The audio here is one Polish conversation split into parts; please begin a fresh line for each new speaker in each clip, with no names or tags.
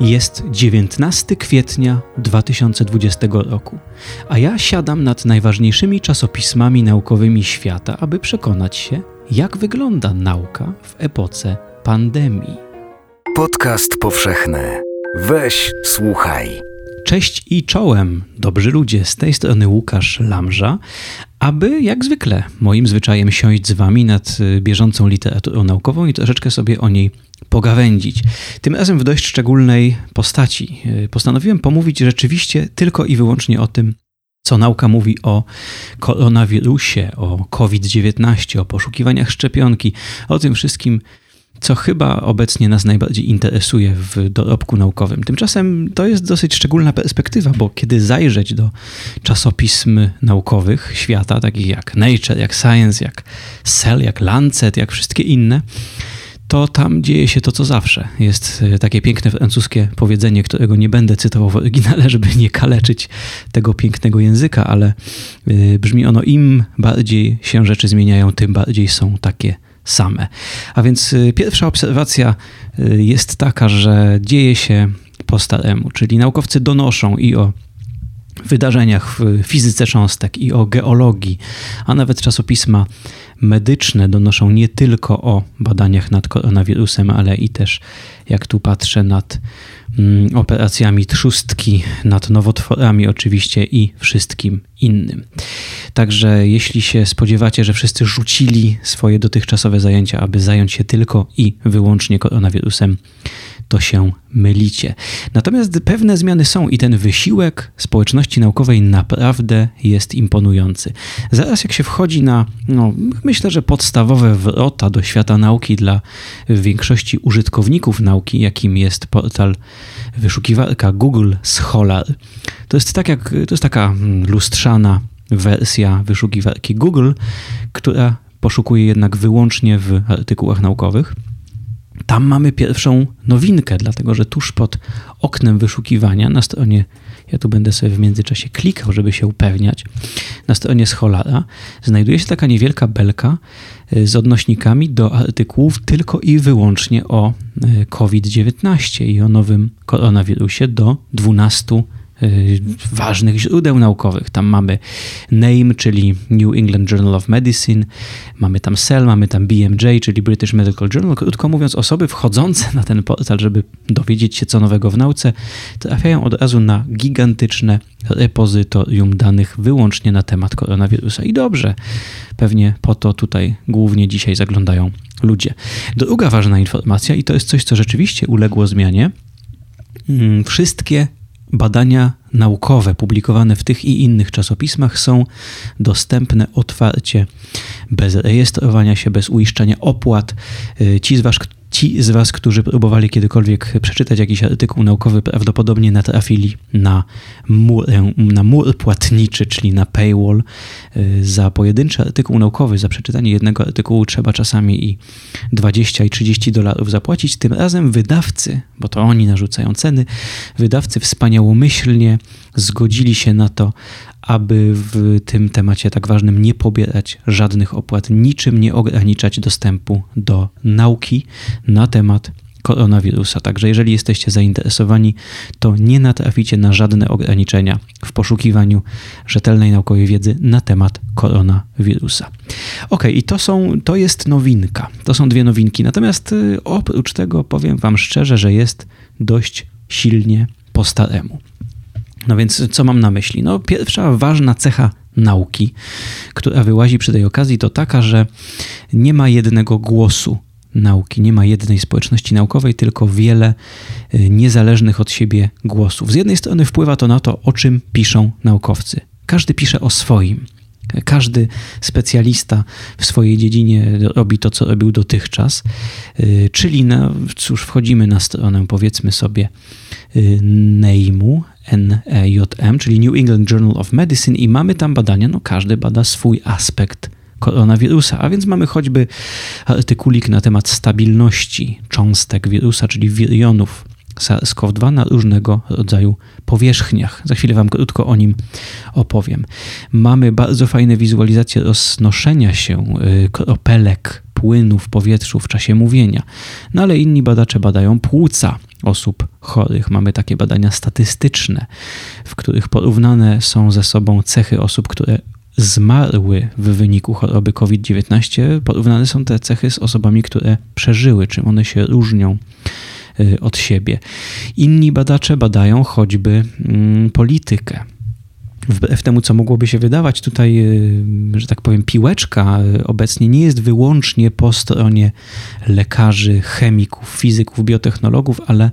Jest 19 kwietnia 2020 roku, a ja siadam nad najważniejszymi czasopismami naukowymi świata, aby przekonać się, jak wygląda nauka w epoce pandemii.
Podcast powszechny. Weź, słuchaj.
Cześć i czołem, dobrzy ludzie, z tej strony Łukasz Lamża, aby jak zwykle moim zwyczajem siąść z wami nad y, bieżącą literaturą naukową i troszeczkę sobie o niej pogawędzić. Tym razem w dość szczególnej postaci. Y, postanowiłem pomówić rzeczywiście tylko i wyłącznie o tym, co nauka mówi o koronawirusie, o COVID-19, o poszukiwaniach szczepionki, o tym wszystkim, co chyba obecnie nas najbardziej interesuje w dorobku naukowym. Tymczasem to jest dosyć szczególna perspektywa, bo kiedy zajrzeć do czasopism naukowych świata, takich jak Nature, jak Science, jak Cell, jak Lancet, jak wszystkie inne, to tam dzieje się to, co zawsze. Jest e, takie piękne francuskie powiedzenie, którego nie będę cytował w oryginale, żeby nie kaleczyć tego pięknego języka, ale e, brzmi ono: im bardziej się rzeczy zmieniają, tym bardziej są takie same. A więc e, pierwsza obserwacja jest taka, że dzieje się po staremu, czyli naukowcy donoszą i o wydarzeniach w fizyce cząstek i o geologii, a nawet czasopisma medyczne donoszą nie tylko o badaniach nad koronawirusem, ale i też, jak tu patrzę, nad operacjami trzustki, nad nowotworami oczywiście i wszystkim innym. Także jeśli się spodziewacie, że wszyscy rzucili swoje dotychczasowe zajęcia, aby zająć się tylko i wyłącznie koronawirusem, to się mylicie. Natomiast pewne zmiany są i ten wysiłek społeczności naukowej naprawdę jest imponujący. Zaraz jak się wchodzi na, no, myślę, że podstawowe wrota do świata nauki dla większości użytkowników nauki, jakim jest portal wyszukiwarka Google Scholar, to jest, tak jak, to jest taka lustrzana wersja wyszukiwarki Google, która poszukuje jednak wyłącznie w artykułach naukowych. Tam mamy pierwszą nowinkę, dlatego że tuż pod oknem wyszukiwania na stronie, ja tu będę sobie w międzyczasie klikał, żeby się upewniać, na stronie Scholara znajduje się taka niewielka belka y, z odnośnikami do artykułów tylko i wyłącznie o y, COVID-19 i o nowym koronawirusie do 12 Y, ważnych źródeł naukowych. Tam mamy NAME, czyli New England Journal of Medicine, mamy tam Cell, mamy tam BMJ, czyli British Medical Journal. Krótko mówiąc, osoby wchodzące na ten portal, żeby dowiedzieć się co nowego w nauce, trafiają od razu na gigantyczne repozytorium danych wyłącznie na temat koronawirusa. I dobrze, pewnie po to tutaj głównie dzisiaj zaglądają ludzie. Druga ważna informacja, i to jest coś, co rzeczywiście uległo zmianie. Mm, wszystkie Badania naukowe publikowane w tych i innych czasopismach są dostępne otwarcie, bez rejestrowania się, bez uiszczania opłat. Y, ci z Was, Ci z Was, którzy próbowali kiedykolwiek przeczytać jakiś artykuł naukowy, prawdopodobnie natrafili na mur, na mur płatniczy, czyli na paywall. Y, za pojedynczy artykuł naukowy, za przeczytanie jednego artykułu trzeba czasami i 20 i 30 dolarów zapłacić. Tym razem wydawcy, bo to oni narzucają ceny, wydawcy wspaniałomyślnie zgodzili się na to, aby w tym temacie tak ważnym nie pobierać żadnych opłat, niczym nie ograniczać dostępu do nauki na temat koronawirusa. Także jeżeli jesteście zainteresowani, to nie natraficie na żadne ograniczenia w poszukiwaniu rzetelnej naukowej wiedzy na temat koronawirusa. Ok, i to, są, to jest nowinka. To są dwie nowinki. Natomiast y, oprócz tego powiem Wam szczerze, że jest dość silnie po staremu. No więc co mam na myśli? No, pierwsza ważna cecha nauki, która wyłazi przy tej okazji, to taka, że nie ma jednego głosu nauki, nie ma jednej społeczności naukowej, tylko wiele y, niezależnych od siebie głosów. Z jednej strony wpływa to na to, o czym piszą naukowcy. Każdy pisze o swoim. Każdy specjalista w swojej dziedzinie robi to, co robił dotychczas, y, czyli na, cóż, wchodzimy na stronę, powiedzmy sobie, y, NEIM-u, NEJM, czyli New England Journal of Medicine i mamy tam badania, no każdy bada swój aspekt koronawirusa, a więc mamy choćby artykulik na temat stabilności cząstek wirusa, czyli wirionów SARS-CoV-2 na różnego rodzaju powierzchniach. Za chwilę Wam krótko o nim opowiem. Mamy bardzo fajne wizualizacje roznoszenia się y, kropelek płynu w powietrzu w czasie mówienia. No ale inni badacze badają płuca osób chorych. Mamy takie badania statystyczne, w których porównane są ze sobą cechy osób, które zmarły w wyniku choroby COVID-19, porównane są te cechy z osobami, które przeżyły, czym one się różnią y, od siebie. Inni badacze badają choćby mm, politykę. Wbrew temu, co mogłoby się wydawać, tutaj, y, że tak powiem, piłeczka y, obecnie nie jest wyłącznie po stronie lekarzy, chemików, fizyków, biotechnologów, ale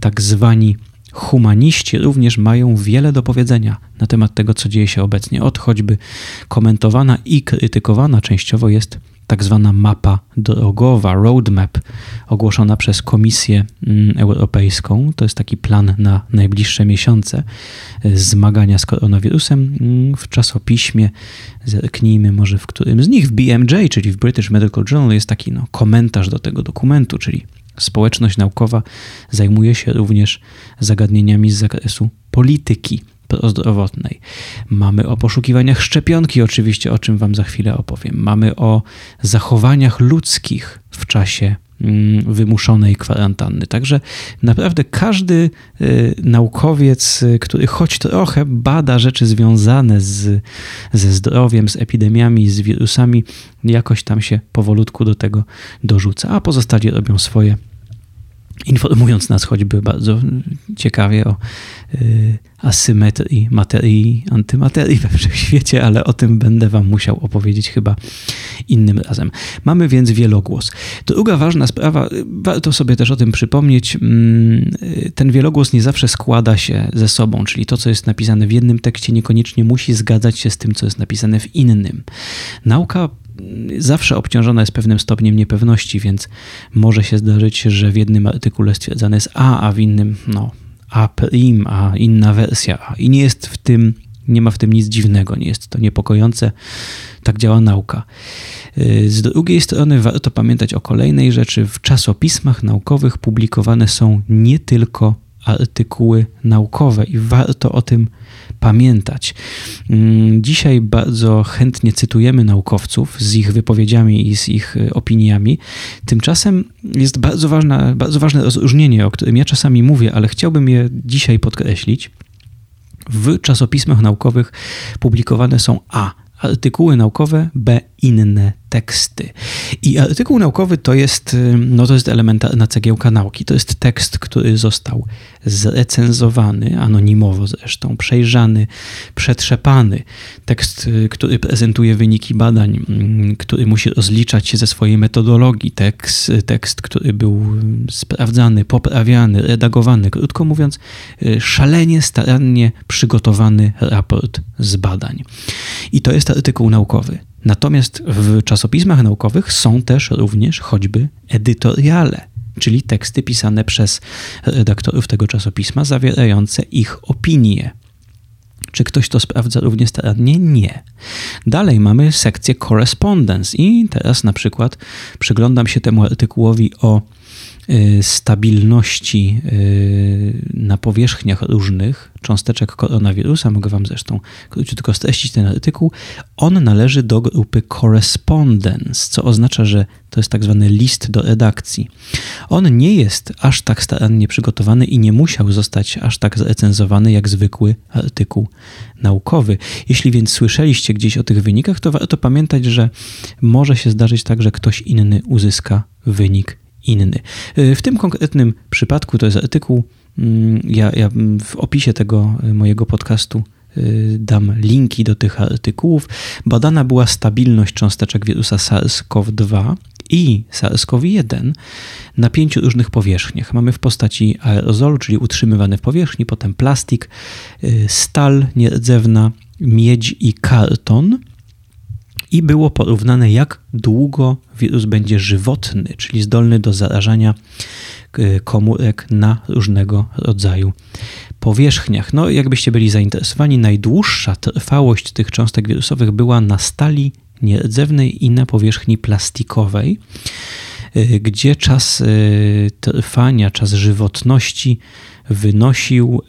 tak zwani humaniści również mają wiele do powiedzenia na temat tego, co dzieje się obecnie. Od choćby komentowana i krytykowana częściowo jest tak zwana mapa drogowa, roadmap, ogłoszona przez Komisję mm, Europejską. To jest taki plan na najbliższe miesiące e, zmagania z koronawirusem. Mm, w czasopiśmie, zerknijmy może w którym z nich, w BMJ, czyli w British Medical Journal, jest taki no, komentarz do tego dokumentu, czyli społeczność naukowa zajmuje się również zagadnieniami z zakresu polityki prozdrowotnej. Mamy o poszukiwaniach szczepionki, oczywiście, o czym Wam za chwilę opowiem. Mamy o zachowaniach ludzkich w czasie mm, wymuszonej kwarantanny. Także naprawdę każdy y, naukowiec, y, który choć trochę bada rzeczy związane z, ze zdrowiem, z epidemiami, z wirusami, jakoś tam się powolutku do tego dorzuca, a pozostali robią swoje informując nas choćby bardzo ciekawie o asymetrii materii, antymaterii we wszechświecie, ale o tym będę Wam musiał opowiedzieć chyba innym razem. Mamy więc wielogłos. Druga ważna sprawa, warto sobie też o tym przypomnieć, mm, ten wielogłos nie zawsze składa się ze sobą, czyli to, co jest napisane w jednym tekście, niekoniecznie musi zgadzać się z tym, co jest napisane w innym. Nauka zawsze obciążona jest pewnym stopniem niepewności, więc może się zdarzyć, że w jednym artykule stwierdzane jest A, a w innym no, A prim, a inna wersja. I nie jest w tym, nie ma w tym nic dziwnego, nie jest to niepokojące. Tak działa nauka. Y, z drugiej strony warto pamiętać o kolejnej rzeczy. W czasopismach naukowych publikowane są nie tylko artykuły naukowe i warto o tym pamiętać. Mm, dzisiaj bardzo chętnie cytujemy naukowców z ich wypowiedziami i z ich e, opiniami. Tymczasem jest bardzo, ważne, bardzo ważne rozróżnienie, o którym ja czasami mówię, ale chciałbym je dzisiaj podkreślić. W czasopismach naukowych publikowane są A artykuły naukowe, B inne teksty. I artykuł naukowy to jest, no to jest elementarna cegiełka nauki. To jest tekst, który został zrecenzowany, anonimowo zresztą, przejrzany, przetrzepany. Tekst, y, który prezentuje wyniki badań, mm, który musi rozliczać się ze swojej metodologii. Tekst, tekst który był sprawdzany, poprawiany, redagowany. Krótko mówiąc, y, szalenie starannie przygotowany raport z badań. I to jest artykuł naukowy. Natomiast w czasopismach naukowych są też również choćby edytoriale, czyli teksty pisane przez redaktorów tego czasopisma, zawierające ich opinie. Czy ktoś to sprawdza równie starannie? Nie. Dalej mamy sekcję correspondence i teraz na przykład przyglądam się temu artykułowi o stabilności y, na powierzchniach różnych cząsteczek koronawirusa, mogę Wam zresztą króciutko streścić ten artykuł, on należy do grupy correspondence, co oznacza, że to jest tak zwany list do redakcji. On nie jest aż tak starannie przygotowany i nie musiał zostać aż tak zrecenzowany jak zwykły artykuł naukowy. Jeśli więc słyszeliście gdzieś o tych wynikach, to warto pamiętać, że może się zdarzyć tak, że ktoś inny uzyska wynik inny. Y, w tym konkretnym przypadku to jest artykuł. Mm, ja, ja w opisie tego y, mojego podcastu y, dam linki do tych artykułów. Badana była stabilność cząsteczek wirusa SARS-CoV-2 i SARS-CoV-1 na pięciu różnych powierzchniach. Mamy w postaci aerozolu, czyli utrzymywany w powierzchni, potem plastik, stal nierdzewna, miedź i karton i było porównane, jak długo wirus będzie żywotny, czyli zdolny do zarażania komórek na różnego rodzaju powierzchniach. No, jakbyście byli zainteresowani, najdłuższa trwałość tych cząstek wirusowych była na stali nierdzewnej i na powierzchni plastikowej. gdzie czas trwania, czas żywotności wynosił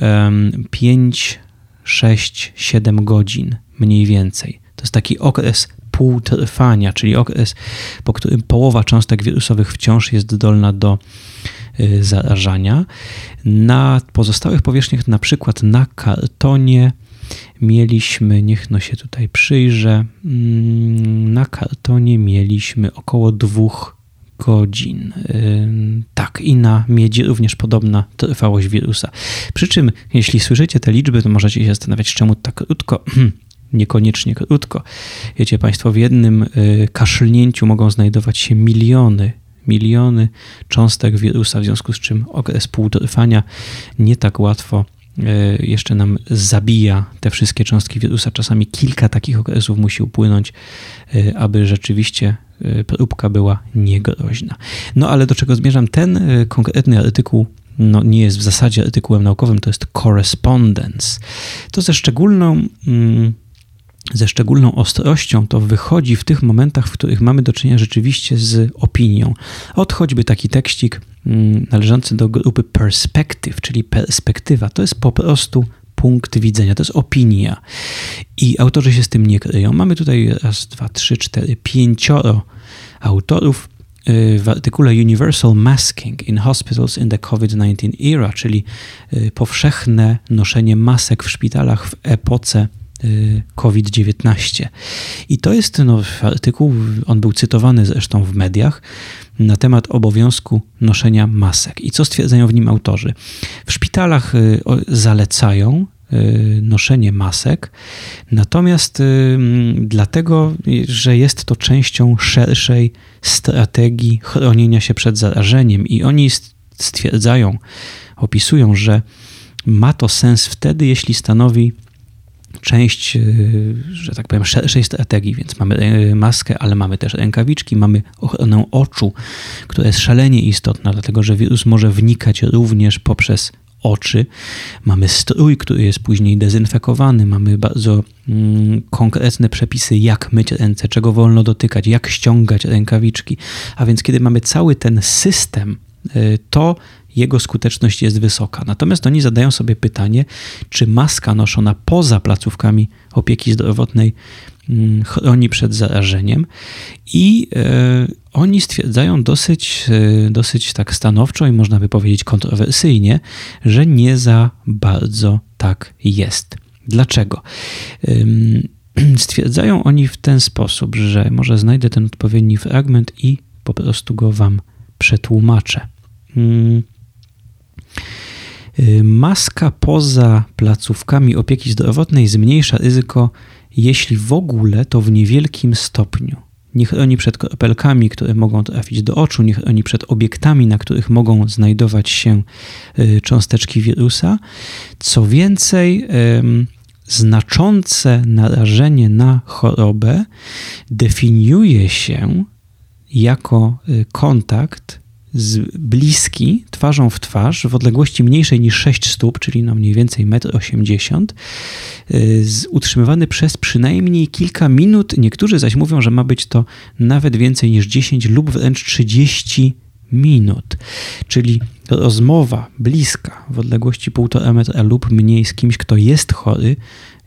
5, 6, 7 godzin mniej więcej. To jest taki okres półtrwania, czyli okres, po którym połowa cząstek wirusowych wciąż jest zdolna do y, zarażania. Na pozostałych powierzchniach, na przykład na kartonie, mieliśmy, niech no się tutaj przyjrzę, mm, na kartonie mieliśmy około dwóch godzin. Tak, i na miedzi również podobna trwałość wirusa. Przy czym, jeśli słyszycie te liczby, to możecie się zastanawiać, czemu tak krótko. Niekoniecznie krótko. Wiecie Państwo, w jednym y, kaszlnięciu mogą znajdować się miliony miliony cząstek wirusa, w związku z czym okres półtrwania nie tak łatwo y, jeszcze nam zabija te wszystkie cząstki wirusa. Czasami kilka takich okresów musi upłynąć, y, aby rzeczywiście próbka była niegroźna. No ale do czego zmierzam? Ten konkretny artykuł no, nie jest w zasadzie artykułem naukowym, to jest correspondence. To ze szczególną. Mm, ze szczególną ostrością to wychodzi w tych momentach, w których mamy do czynienia rzeczywiście z opinią. Od choćby taki tekścik mm, należący do grupy perspective, czyli perspektywa. To jest po prostu punkt widzenia, to jest opinia. I autorzy się z tym nie kryją. Mamy tutaj raz, dwa, trzy, cztery, pięcioro autorów y, w artykule Universal Masking in Hospitals in the COVID-19 Era, czyli y, powszechne noszenie masek w szpitalach w epoce COVID-19. I to jest no, artykuł, on był cytowany zresztą w mediach, na temat obowiązku noszenia masek. I co stwierdzają w nim autorzy? W szpitalach y, zalecają y, noszenie masek, natomiast dlatego, że jest to częścią szerszej strategii chronienia się przed zarażeniem i oni stwierdzają, opisują, że ma to sens wtedy, jeśli stanowi część, e, że tak powiem, szerszej strategii, więc mamy e, maskę, ale mamy też rękawiczki, mamy ochronę oczu, która jest szalenie istotna, dlatego że wirus może wnikać również poprzez oczy. Mamy strój, który jest później dezynfekowany, mamy bardzo mm, konkretne przepisy, jak myć ręce, czego wolno dotykać, jak ściągać rękawiczki. A więc kiedy mamy cały ten system, e, to jego skuteczność jest wysoka. Natomiast oni zadają sobie pytanie, czy maska noszona poza placówkami opieki zdrowotnej mm, chroni przed zarażeniem i e, oni stwierdzają dosyć, e, dosyć tak stanowczo i można by powiedzieć kontrowersyjnie, że nie za bardzo tak jest. Dlaczego? Stwierdzają oni w ten sposób, że może znajdę ten odpowiedni fragment i po prostu go wam przetłumaczę. Y, maska poza placówkami opieki zdrowotnej zmniejsza ryzyko, jeśli w ogóle, to w niewielkim stopniu. Nie chroni przed kropelkami, które mogą trafić do oczu, nie chroni przed obiektami, na których mogą znajdować się y, cząsteczki wirusa. Co więcej, znaczące narażenie na chorobę definiuje się jako y, kontakt bliski, twarzą w twarz, w odległości mniejszej niż 6 stóp, czyli no mniej więcej 1,80 m, y, utrzymywany przez przynajmniej kilka minut. Niektórzy zaś mówią, że ma być to nawet więcej niż 10 lub wręcz 30 minut. Czyli rozmowa bliska w odległości 1,5 metra lub mniej z kimś, kto jest chory,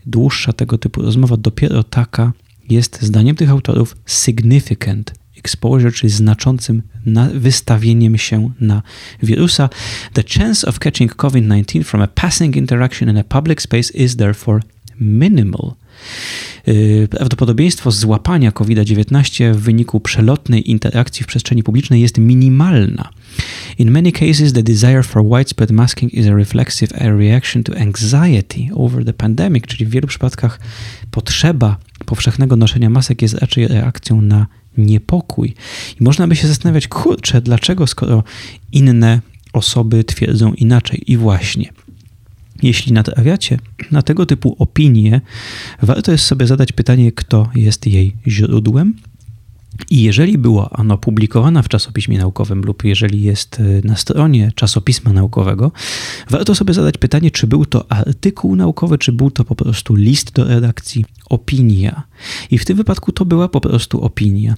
dłuższa tego typu rozmowa dopiero taka jest, zdaniem tych autorów, significant exposure, czyli znaczącym wystawieniem się na wirusa. The chance of catching COVID-19 from a passing interaction in a public space is therefore minimal. Y, prawdopodobieństwo złapania COVID-19 w wyniku przelotnej interakcji w przestrzeni publicznej jest minimalna. In many cases, the desire for widespread masking is a reflexive reaction to anxiety over the pandemic, czyli w wielu przypadkach potrzeba powszechnego noszenia masek jest raczej reakcją na niepokój. I można by się zastanawiać, kurczę, dlaczego skoro inne osoby twierdzą inaczej? I właśnie. Jeśli natrafiacie na tego typu opinie, warto jest sobie zadać pytanie, kto jest jej źródłem I jeżeli była ona publikowana w czasopiśmie naukowym lub jeżeli jest y, na stronie czasopisma naukowego, warto sobie zadać pytanie, czy był to artykuł naukowy, czy był to po prostu list do redakcji, opinia. I w tym wypadku to była po prostu opinia.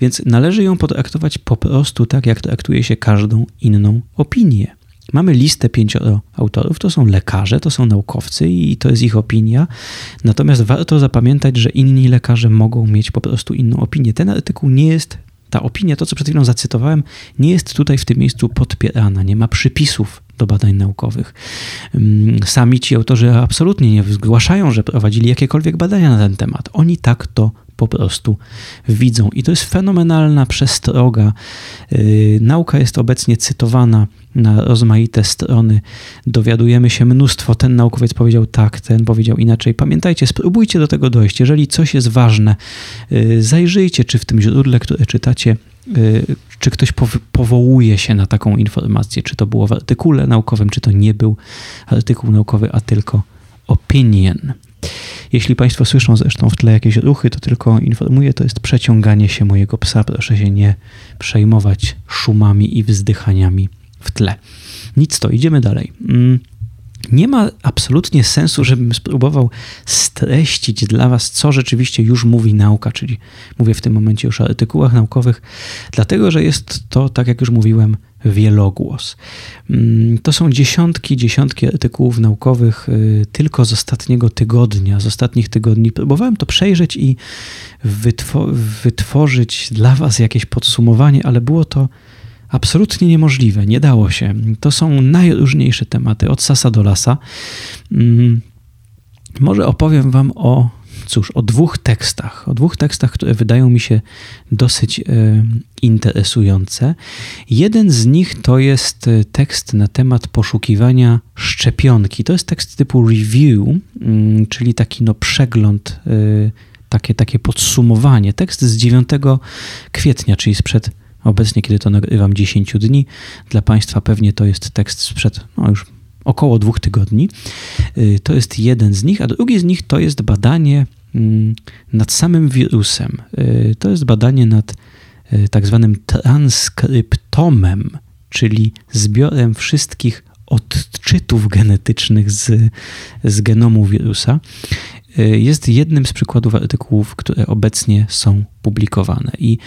Więc należy ją potraktować po prostu tak, jak traktuje się każdą inną opinię. Mamy listę pięcioro autorów, to są lekarze, to są naukowcy i to jest ich opinia. Natomiast warto zapamiętać, że inni lekarze mogą mieć po prostu inną opinię. Ten artykuł nie jest, ta opinia, to co przed chwilą zacytowałem, nie jest tutaj w tym miejscu podpierana, nie ma przypisów do badań naukowych. Mm, sami ci autorzy absolutnie nie zgłaszają, że prowadzili jakiekolwiek badania na ten temat. Oni tak to po prostu widzą. I to jest fenomenalna przestroga. Yy, nauka jest obecnie cytowana na rozmaite strony. Dowiadujemy się mnóstwo. Ten naukowiec powiedział tak, ten powiedział inaczej. Pamiętajcie, spróbujcie do tego dojść. Jeżeli coś jest ważne, yy, zajrzyjcie, czy w tym źródle, które czytacie, yy, czy ktoś powołuje się na taką informację, czy to było w artykule naukowym, czy to nie był artykuł naukowy, a tylko opinion. Jeśli Państwo słyszą zresztą w tle jakieś ruchy, to tylko informuję, to jest przeciąganie się mojego psa. Proszę się nie przejmować szumami i wzdychaniami w tle. Nic to, idziemy dalej. Mm, nie ma absolutnie sensu, żebym spróbował streścić dla Was, co rzeczywiście już mówi nauka, czyli mówię w tym momencie już o artykułach naukowych, dlatego że jest to, tak jak już mówiłem, wielogłos. Mm, to są dziesiątki, dziesiątki artykułów naukowych y, tylko z ostatniego tygodnia, z ostatnich tygodni. Próbowałem to przejrzeć i wytwo wytworzyć dla Was jakieś podsumowanie, ale było to absolutnie niemożliwe, nie dało się. To są najróżniejsze tematy, od sasa do lasa. Mm, może opowiem Wam o cóż, o dwóch tekstach, o dwóch tekstach, które wydają mi się dosyć e, interesujące. Jeden z nich to jest e, tekst na temat poszukiwania szczepionki. To jest tekst typu review, mm, czyli taki no przegląd, e, takie, takie podsumowanie. Tekst z 9 kwietnia, czyli sprzed obecnie, kiedy to nagrywam, 10 dni. Dla Państwa pewnie to jest tekst sprzed no już około dwóch tygodni. To jest jeden z nich, a drugi z nich to jest badanie Mm, nad samym wirusem. Y, to jest badanie nad y, tak zwanym transkryptomem, czyli zbiorem wszystkich odczytów genetycznych z, z genomu wirusa. Y, jest jednym z przykładów artykułów, które obecnie są publikowane. I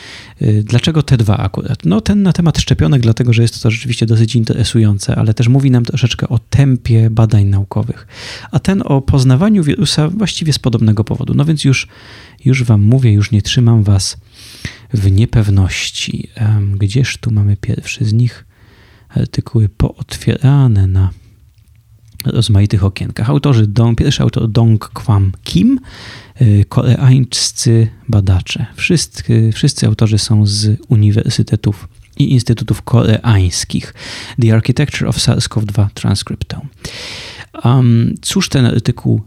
y, dlaczego te dwa akurat? No ten na temat szczepionek, dlatego że jest to rzeczywiście dosyć interesujące, ale też mówi nam troszeczkę o tempie badań naukowych. A ten o poznawaniu wirusa właściwie z podobnego powodu. No więc już, już wam mówię, już nie trzymam was w niepewności. Gdzież tu mamy pierwszy z nich? Artykuły pootwierane na rozmaitych okienkach. Autorzy, Dong, pierwszy autor Dong Kwam Kim, y, koreańscy badacze. Wszyscy, wszyscy autorzy są z uniwersytetów i instytutów koreańskich. The Architecture of SARS-CoV-2 Transcriptome. Um, cóż ten artykuł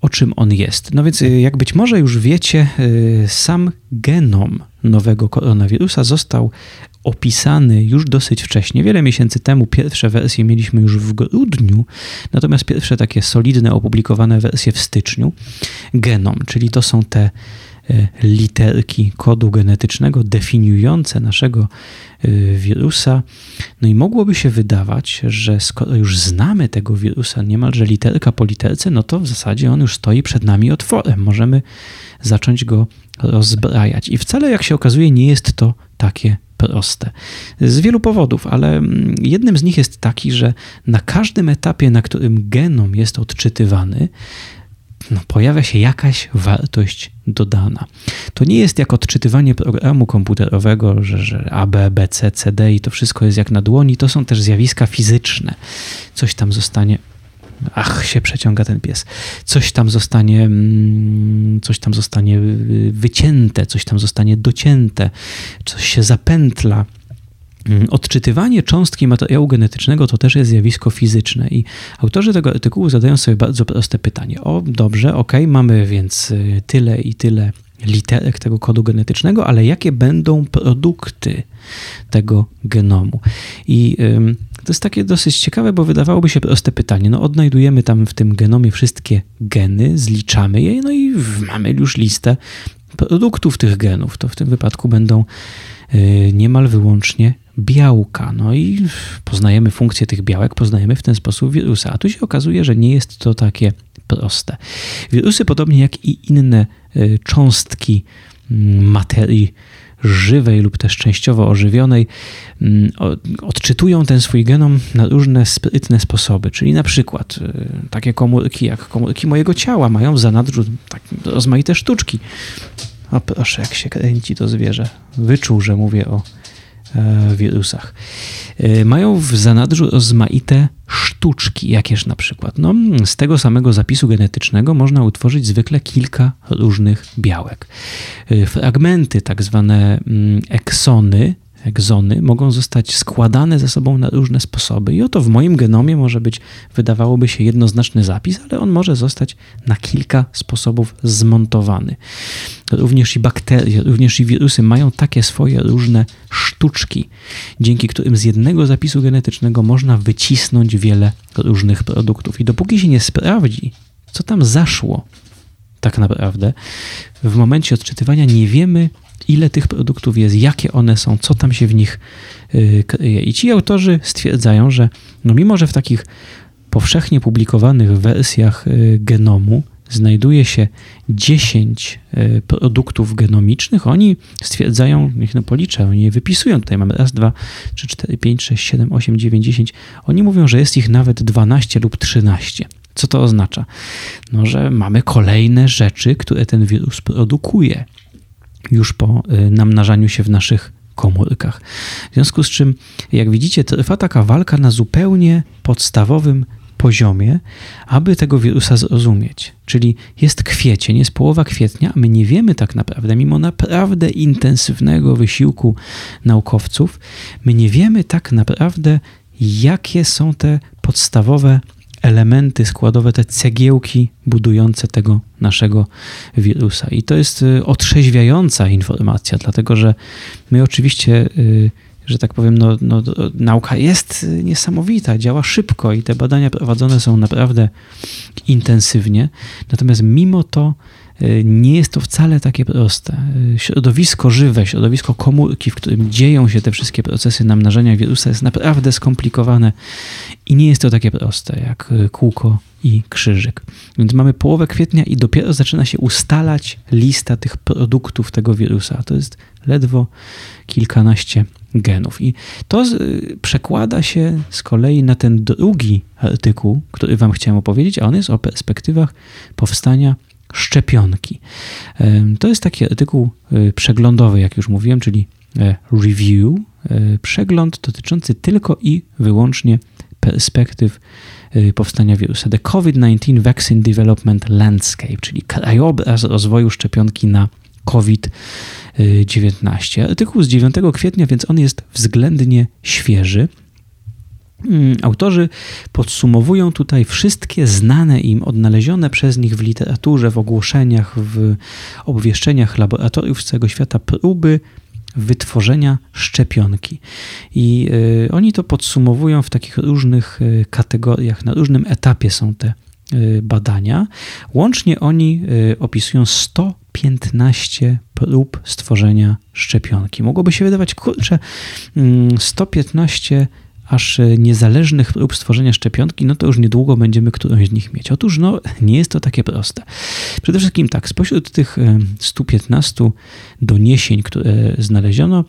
o czym on jest. No więc, y, jak być może już wiecie, sam genom nowego koronawirusa został opisany już dosyć wcześnie, wiele miesięcy temu. Pierwsze wersje mieliśmy już w grudniu, natomiast pierwsze takie solidne, opublikowane wersje w styczniu. Genom, czyli to są te literki kodu genetycznego definiujące naszego e, wirusa. No i mogłoby się wydawać, że skoro już znamy tego wirusa niemalże literka po literce, no to w zasadzie on już stoi przed nami otworem. Możemy zacząć go rozbrajać. I wcale, jak się okazuje, nie jest to takie proste. Z wielu powodów, ale mm, jednym z nich jest taki, że na każdym etapie, na którym genom jest odczytywany, no, pojawia się jakaś wartość dodana. To nie jest jak odczytywanie programu komputerowego, że, że A, B, B, C, C, D i to wszystko jest jak na dłoni. To są też zjawiska fizyczne. Coś tam zostanie ach, się przeciąga ten pies. Coś tam zostanie, mm, coś tam zostanie wycięte, coś tam zostanie docięte, coś się zapętla. Mm, odczytywanie cząstki materiału genetycznego to też jest zjawisko fizyczne i autorzy tego artykułu zadają sobie bardzo proste pytanie. O, dobrze, ok, mamy więc y, tyle i tyle literek tego kodu genetycznego, ale jakie będą produkty tego genomu? I to jest takie dosyć ciekawe, bo wydawałoby się proste pytanie. No, odnajdujemy tam w tym genomie wszystkie geny, zliczamy je, no i mamy już listę produktów tych genów. To w tym wypadku będą niemal wyłącznie białka. No i poznajemy funkcję tych białek, poznajemy w ten sposób wirusa. A tu się okazuje, że nie jest to takie proste. Wirusy, podobnie jak i inne cząstki mm, materii żywej lub też częściowo ożywionej, mm, odczytują ten swój genom na różne sprytne sposoby. Czyli na przykład y, takie komórki jak komórki mojego ciała mają w zanadrzu tak rozmaite sztuczki. O proszę, jak się kręci to zwierzę. Wyczuł, że mówię o e, wirusach. E, mają w zanadrzu rozmaite sztuczki, jakież na przykład. No, z tego samego zapisu genetycznego można utworzyć zwykle kilka różnych białek. E, fragmenty, tak zwane mm, eksony, egzony mogą zostać składane ze sobą na różne sposoby. I oto w moim genomie może być, wydawałoby się, jednoznaczny zapis, ale on może zostać na kilka sposobów zmontowany. Również i bakterie, również i wirusy mają takie swoje różne sztuczki, dzięki którym z jednego zapisu genetycznego można wycisnąć wiele różnych produktów. I dopóki się nie sprawdzi, co tam zaszło, tak naprawdę, w momencie odczytywania nie wiemy, ile tych produktów jest, jakie one są, co tam się w nich y, kryje. I ci autorzy stwierdzają, że no mimo, że w takich powszechnie publikowanych wersjach y, genomu znajduje się 10 y, produktów genomicznych, oni stwierdzają, niech no policzę, oni je wypisują, tutaj mamy raz, dwa, trzy, cztery, pięć, sześć, siedem, osiem, dziewięć, dziesięć, oni mówią, że jest ich nawet 12 lub 13. Co to oznacza? No, że mamy kolejne rzeczy, które ten wirus produkuje już po y, namnażaniu się w naszych komórkach. W związku z czym, jak widzicie, trwa taka walka na zupełnie podstawowym poziomie, aby tego wirusa zrozumieć. Czyli jest kwiecień, jest połowa kwietnia, a my nie wiemy tak naprawdę, mimo naprawdę intensywnego wysiłku naukowców, my nie wiemy tak naprawdę, jakie są te podstawowe elementy składowe, te cegiełki budujące tego naszego wirusa. I to jest y, otrzeźwiająca informacja, dlatego że my oczywiście y, że tak powiem, no, no, nauka jest niesamowita, działa szybko i te badania prowadzone są naprawdę intensywnie. Natomiast mimo to y, nie jest to wcale takie proste. Środowisko żywe, środowisko komórki, w którym dzieją się te wszystkie procesy namnażania wirusa, jest naprawdę skomplikowane i nie jest to takie proste jak kółko i krzyżyk. Więc mamy połowę kwietnia i dopiero zaczyna się ustalać lista tych produktów tego wirusa. To jest ledwo kilkanaście genów. I to przekłada się z kolei na ten drugi artykuł, który Wam chciałem opowiedzieć, a on jest o perspektywach powstania szczepionki. To jest taki artykuł y, przeglądowy, jak już mówiłem, czyli e, review, e, przegląd dotyczący tylko i wyłącznie perspektyw powstania wirusa. The COVID-19 Vaccine Development Landscape, czyli krajobraz rozwoju szczepionki na COVID-19. Artykuł z 9 kwietnia, więc on jest względnie świeży. Mm, autorzy podsumowują tutaj wszystkie znane im, odnalezione przez nich w literaturze, w ogłoszeniach, w obwieszczeniach laboratoriów z całego świata próby wytworzenia szczepionki. I y, oni to podsumowują w takich różnych y, kategoriach, na różnym etapie są te y, badania. Łącznie oni opisują 115 prób stworzenia szczepionki. Mogłoby się wydawać, kurczę, 115 mm, aż e, niezależnych prób stworzenia szczepionki, no to już niedługo będziemy którąś z nich mieć. Otóż no, nie jest to takie proste. Przede wszystkim tak, spośród tych 115 e, doniesień, które znaleziono,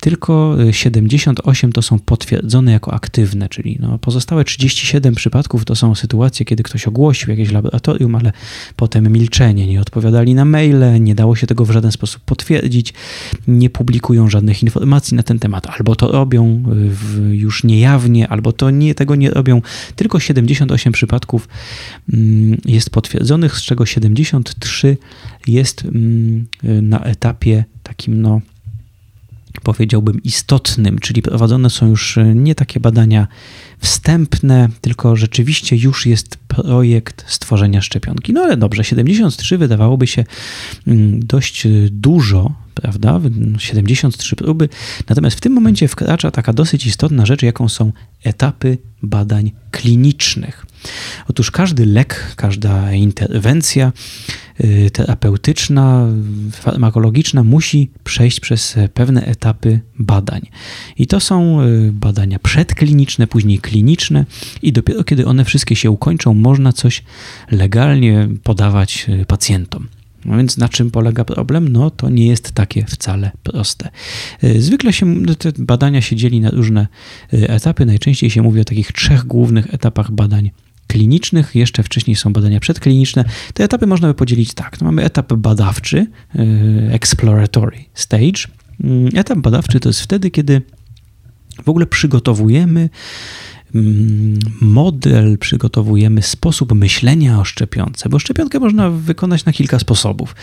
tylko 78 e, to są potwierdzone jako aktywne, czyli no, pozostałe 37 przypadków to są sytuacje, kiedy ktoś ogłosił jakieś laboratorium, ale potem milczenie, nie odpowiadali na maile, nie dało się tego w żaden sposób potwierdzić, nie publikują żadnych informacji na ten temat, albo to robią w, już niejawnie, albo to nie, tego nie robią. Tylko 78 przypadków mm, jest potwierdzonych, z czego 73 jest mm, na etapie takim, no, powiedziałbym, istotnym, czyli prowadzone są już nie takie badania wstępne, tylko rzeczywiście już jest projekt stworzenia szczepionki. No ale dobrze, 73 wydawałoby się mm, dość dużo, prawda? 73 próby. Natomiast w tym momencie wkracza taka dosyć istotna rzecz, jaką są etapy badań klinicznych. Otóż każdy lek, każda interwencja y, terapeutyczna, farmakologiczna musi przejść przez pewne etapy badań. I to są y, badania przedkliniczne, później kliniczne, i dopiero kiedy one wszystkie się ukończą, można coś legalnie podawać y, pacjentom. No więc na czym polega problem? No to nie jest takie wcale proste. Y, zwykle się te badania się dzieli na różne y, etapy. Najczęściej się mówi o takich trzech głównych etapach badań klinicznych, jeszcze wcześniej są badania przedkliniczne. Te etapy można by podzielić tak. No mamy etap badawczy, y, exploratory stage. Mm, etap badawczy to jest wtedy, kiedy w ogóle przygotowujemy model, przygotowujemy sposób myślenia o szczepionce, bo szczepionkę można wykonać na kilka sposobów.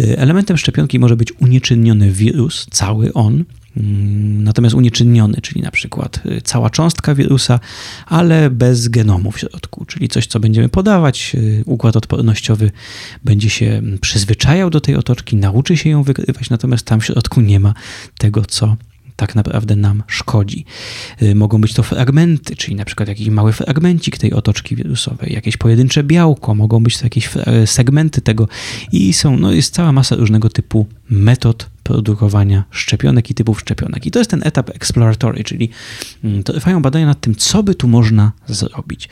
Y, elementem szczepionki może być unieczynniony wirus, cały on, mm, natomiast unieczynniony, czyli na przykład y, cała cząstka wirusa, ale bez genomu w środku, czyli coś, co będziemy podawać, y, układ odpornościowy będzie się przyzwyczajał do tej otoczki, nauczy się ją wykrywać, natomiast tam w środku nie ma tego, co tak naprawdę nam szkodzi. Y, mogą być to fragmenty, czyli na przykład jakiś mały fragmencik tej otoczki wirusowej, jakieś pojedyncze białko, mogą być to jakieś segmenty tego i są, no jest cała masa różnego typu metod produkowania szczepionek i typów szczepionek. I to jest ten etap exploratory, czyli mm, trwają badania nad tym, co by tu można zrobić.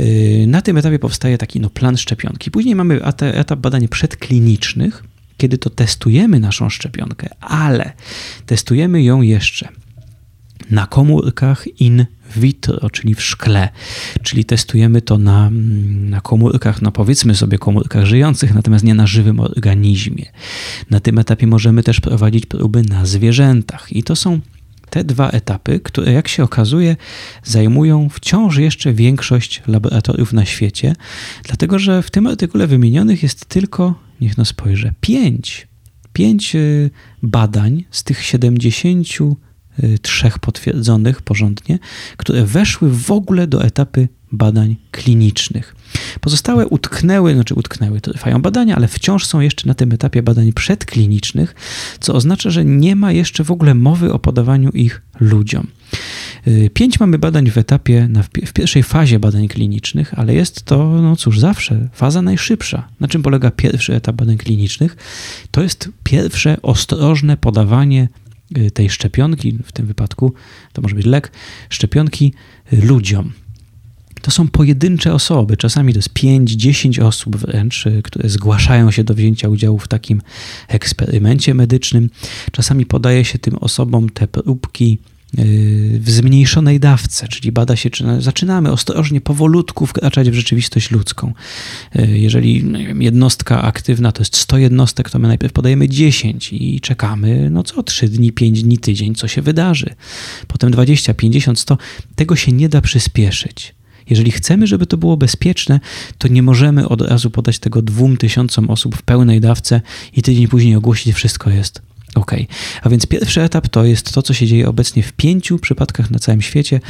Y, na tym etapie powstaje taki no, plan szczepionki. Później mamy etap badań przedklinicznych, kiedy to testujemy naszą szczepionkę, ale testujemy ją jeszcze na komórkach in vitro, czyli w szkle, czyli testujemy to na, na komórkach, no powiedzmy sobie komórkach żyjących, natomiast nie na żywym organizmie. Na tym etapie możemy też prowadzić próby na zwierzętach i to są te dwa etapy, które jak się okazuje zajmują wciąż jeszcze większość laboratoriów na świecie, dlatego że w tym artykule wymienionych jest tylko niech no spojrzę, pięć, pięć y, badań z tych 73 potwierdzonych porządnie, które weszły w ogóle do etapy badań klinicznych. Pozostałe utknęły, znaczy utknęły, trwają badania, ale wciąż są jeszcze na tym etapie badań przedklinicznych, co oznacza, że nie ma jeszcze w ogóle mowy o podawaniu ich ludziom. Y, pięć mamy badań w etapie, w pierwszej fazie badań klinicznych, ale jest to, no cóż, zawsze faza najszybsza. Na czym polega pierwszy etap badań klinicznych? To jest pierwsze ostrożne podawanie y, tej szczepionki, w tym wypadku to może być lek, szczepionki y, ludziom. To są pojedyncze osoby, czasami to jest 5-10 osób wręcz, które zgłaszają się do wzięcia udziału w takim eksperymencie medycznym. Czasami podaje się tym osobom te próbki w zmniejszonej dawce, czyli bada się, czy zaczynamy ostrożnie, powolutku wkraczać w rzeczywistość ludzką. Y, jeżeli wiem, jednostka aktywna to jest 100 jednostek, to my najpierw podajemy 10 i czekamy, no co, 3 dni, 5 dni, tydzień, co się wydarzy. Potem 20, 50, 100. Tego się nie da przyspieszyć. Jeżeli chcemy, żeby to było bezpieczne, to nie możemy od razu podać tego dwóm tysiącom osób w pełnej dawce i tydzień później ogłosić, wszystko jest OK. A więc pierwszy etap to jest to, co się dzieje obecnie w pięciu przypadkach na całym świecie.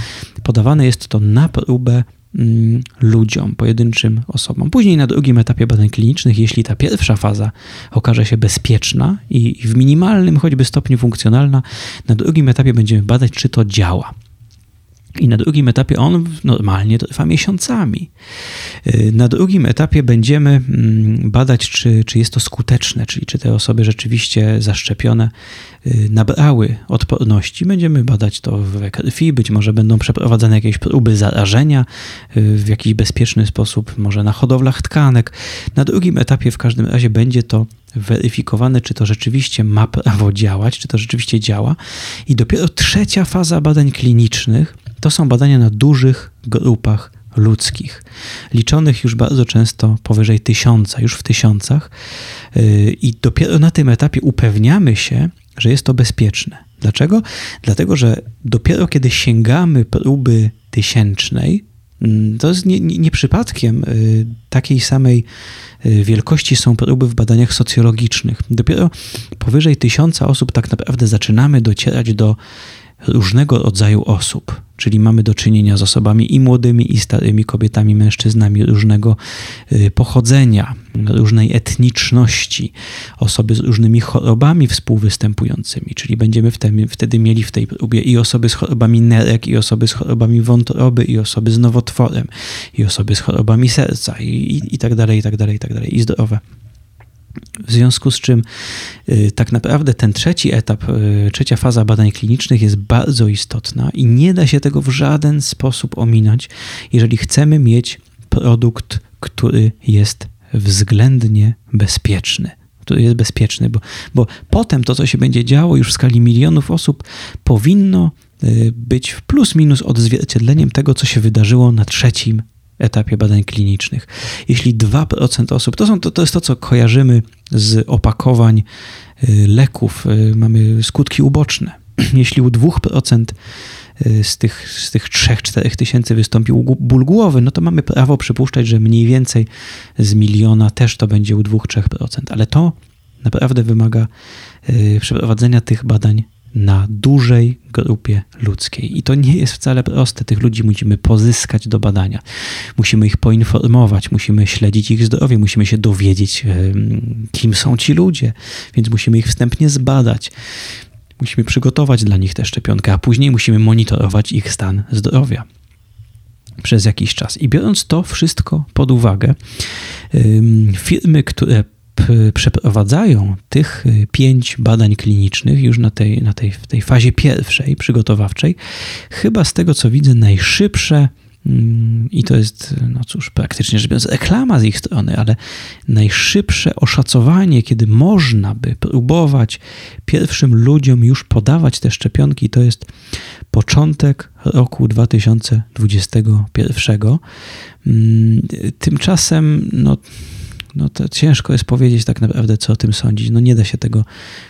Podawane jest to na próbę mm, ludziom, pojedynczym osobom. Później na drugim etapie badań klinicznych, jeśli ta pierwsza faza okaże się bezpieczna i w minimalnym choćby stopniu funkcjonalna, na drugim etapie będziemy badać, czy to działa. I na drugim etapie on normalnie trwa miesiącami. Y, na drugim etapie będziemy mm, badać, czy, czy jest to skuteczne, czyli czy te osoby rzeczywiście zaszczepione y, nabrały odporności. Będziemy badać to w krwi, być może będą przeprowadzane jakieś próby zarażenia y, w jakiś bezpieczny sposób, może na hodowlach tkanek. Na drugim etapie w każdym razie będzie to weryfikowane, czy to rzeczywiście ma prawo działać, czy to rzeczywiście działa. I dopiero trzecia faza badań klinicznych to są badania na dużych grupach ludzkich, liczonych już bardzo często powyżej tysiąca, już w tysiącach, yy, i dopiero na tym etapie upewniamy się, że jest to bezpieczne. Dlaczego? Dlatego, że dopiero kiedy sięgamy próby tysięcznej, mm, to jest nie, nie, nie przypadkiem yy, takiej samej yy, wielkości są próby w badaniach socjologicznych. Dopiero powyżej tysiąca osób tak naprawdę zaczynamy docierać do różnego rodzaju osób, czyli mamy do czynienia z osobami i młodymi, i starymi kobietami, mężczyznami różnego y, pochodzenia, różnej etniczności, osoby z różnymi chorobami współwystępującymi, czyli będziemy wtedy, mieli w tej próbie i osoby z chorobami nerek, i osoby z chorobami wątroby, i osoby z nowotworem, i osoby z chorobami serca, i, i, i tak dalej, i tak dalej, i tak dalej, i zdrowe. W związku z czym y, tak naprawdę ten trzeci etap, y, trzecia faza badań klinicznych jest bardzo istotna i nie da się tego w żaden sposób ominąć, jeżeli chcemy mieć produkt, który jest względnie bezpieczny. Który jest bezpieczny, bo, bo potem to, co się będzie działo już w skali milionów osób, powinno y, być w plus minus odzwierciedleniem tego, co się wydarzyło na trzecim etapie badań klinicznych. Jeśli 2% osób, to, są, to, to jest to, co kojarzymy z opakowań y, leków, y, mamy skutki uboczne. Jeśli u 2% y, z tych, z tych 3-4 tysięcy wystąpił ból głowy, no to mamy prawo przypuszczać, że mniej więcej z miliona też to będzie u 2-3%. Ale to naprawdę wymaga przeprowadzenia tych badań na dużej grupie ludzkiej. I to nie jest wcale proste. Tych ludzi musimy pozyskać do badania. Musimy ich poinformować, musimy śledzić ich zdrowie, musimy się dowiedzieć, kim są ci ludzie, więc musimy ich wstępnie zbadać. Musimy przygotować dla nich tę szczepionkę, a później musimy monitorować ich stan zdrowia przez jakiś czas. I biorąc to wszystko pod uwagę, firmy, które przeprowadzają tych y, pięć badań klinicznych już na tej, na tej, w tej fazie pierwszej, przygotowawczej, chyba z tego co widzę, najszybsze mm, i to jest, no cóż, praktycznie rzecz biorąc, reklama z ich strony, ale najszybsze oszacowanie, kiedy można by próbować pierwszym ludziom już podawać te szczepionki, to jest początek roku 2021. Mm, tymczasem, no no to ciężko jest powiedzieć tak naprawdę, co o tym sądzić. No nie da się tego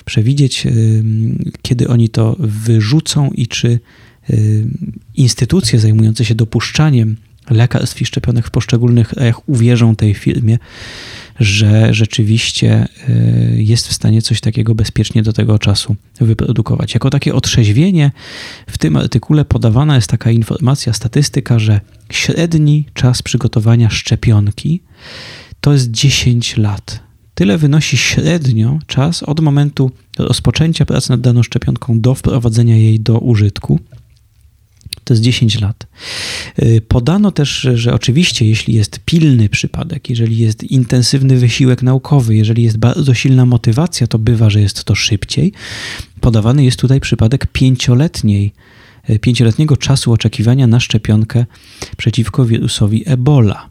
przewidzieć, kiedy oni to wyrzucą i czy instytucje zajmujące się dopuszczaniem lekarstw i szczepionek w poszczególnych krajach uwierzą tej firmie, że rzeczywiście y, jest w stanie coś takiego bezpiecznie do tego czasu wyprodukować. Jako takie otrzeźwienie w tym artykule podawana jest taka informacja, statystyka, że średni czas przygotowania szczepionki to jest 10 lat. Tyle wynosi średnio czas od momentu rozpoczęcia pracy nad daną szczepionką do wprowadzenia jej do użytku. To jest 10 lat. Y, podano też, że oczywiście, jeśli jest pilny przypadek, jeżeli jest intensywny wysiłek naukowy, jeżeli jest bardzo silna motywacja, to bywa, że jest to szybciej. Podawany jest tutaj przypadek pięcioletniej, y, pięcioletniego czasu oczekiwania na szczepionkę przeciwko wirusowi Ebola.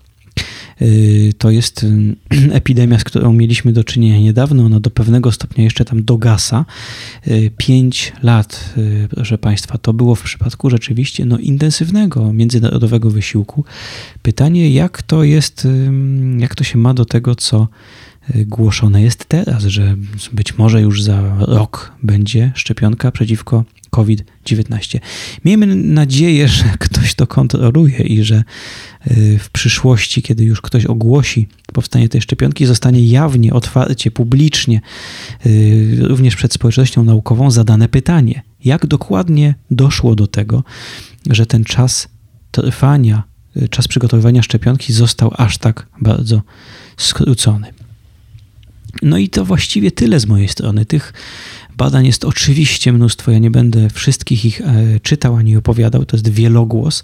Y, to jest y, epidemia, z którą mieliśmy do czynienia niedawno. Ona do pewnego stopnia jeszcze tam dogasa. Y, pięć lat, proszę Państwa, to było w przypadku rzeczywiście no, intensywnego międzynarodowego wysiłku. Pytanie, jak to jest, jak to się ma do tego, co głoszone jest teraz, że być może już za rok będzie szczepionka przeciwko COVID-19. Miejmy nadzieję, że ktoś to kontroluje i że y, w przyszłości, kiedy już ktoś ogłosi powstanie tej szczepionki, zostanie jawnie, otwarcie, publicznie, y, również przed społecznością naukową zadane pytanie, jak dokładnie doszło do tego, że ten czas trwania, y, czas przygotowywania szczepionki został aż tak bardzo skrócony. No i to właściwie tyle z mojej strony. Tych badań jest oczywiście mnóstwo. Ja nie będę wszystkich ich e, czytał ani opowiadał, to jest wielogłos.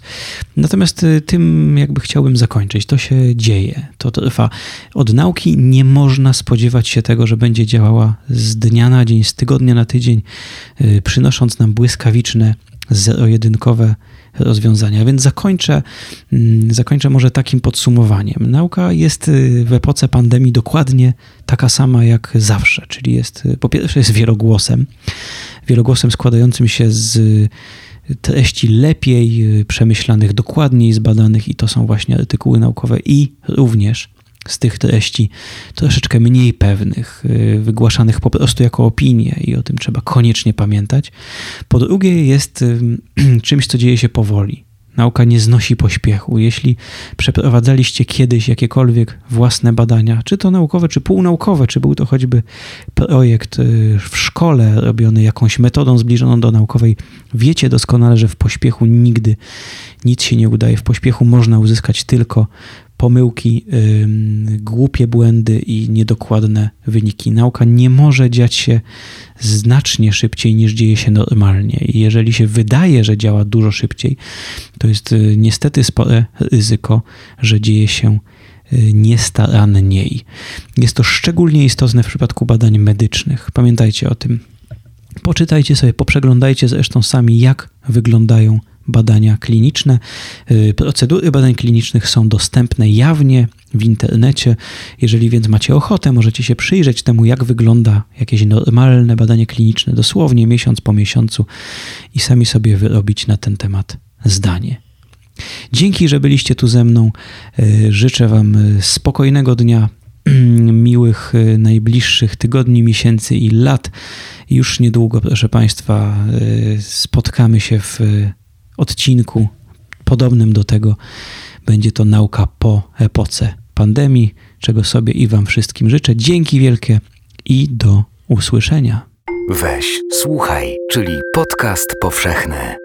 Natomiast e, tym jakby chciałbym zakończyć. To się dzieje, to trwa. Od nauki nie można spodziewać się tego, że będzie działała z dnia na dzień, z tygodnia na tydzień, e, przynosząc nam błyskawiczne, zero-jedynkowe rozwiązania. Więc zakończę, mm, zakończę może takim podsumowaniem. Nauka jest y, w epoce pandemii dokładnie taka sama jak zawsze, czyli jest y, po pierwsze jest wielogłosem, wielogłosem składającym się z treści lepiej y, przemyślanych, dokładniej zbadanych i to są właśnie artykuły naukowe i również z tych treści troszeczkę mniej pewnych, y, wygłaszanych po prostu jako opinie i o tym trzeba koniecznie pamiętać. Po drugie jest czymś, co dzieje się powoli. Nauka nie znosi pośpiechu. Jeśli przeprowadzaliście kiedyś jakiekolwiek własne badania, czy to naukowe, czy półnaukowe, czy był to choćby projekt y, w szkole robiony jakąś metodą zbliżoną do naukowej, wiecie doskonale, że w pośpiechu nigdy nic się nie udaje. W pośpiechu można uzyskać tylko pomyłki, głupie błędy i niedokładne wyniki. Nauka nie może dziać się znacznie szybciej niż dzieje się normalnie. I jeżeli się wydaje, że działa dużo szybciej, to jest y, niestety spore ryzyko, że dzieje się y, niestaranniej. Jest to szczególnie istotne w przypadku badań medycznych. Pamiętajcie o tym. Poczytajcie sobie, poprzeglądajcie zresztą sami, jak wyglądają badania kliniczne. Y, procedury badań klinicznych są dostępne jawnie w internecie. Jeżeli więc macie ochotę, możecie się przyjrzeć temu, jak wygląda jakieś normalne badanie kliniczne, dosłownie miesiąc po miesiącu i sami sobie wyrobić na ten temat zdanie. Dzięki, że byliście tu ze mną. Y, życzę Wam y, spokojnego dnia, miłych najbliższych tygodni, miesięcy i lat. Już niedługo, proszę Państwa, spotkamy się w odcinku podobnym do tego będzie to nauka po epoce pandemii, czego sobie i Wam wszystkim życzę. Dzięki wielkie i do usłyszenia.
Weź, słuchaj, czyli podcast powszechny.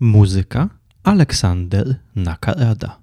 Muzyka Aleksander Nakarada.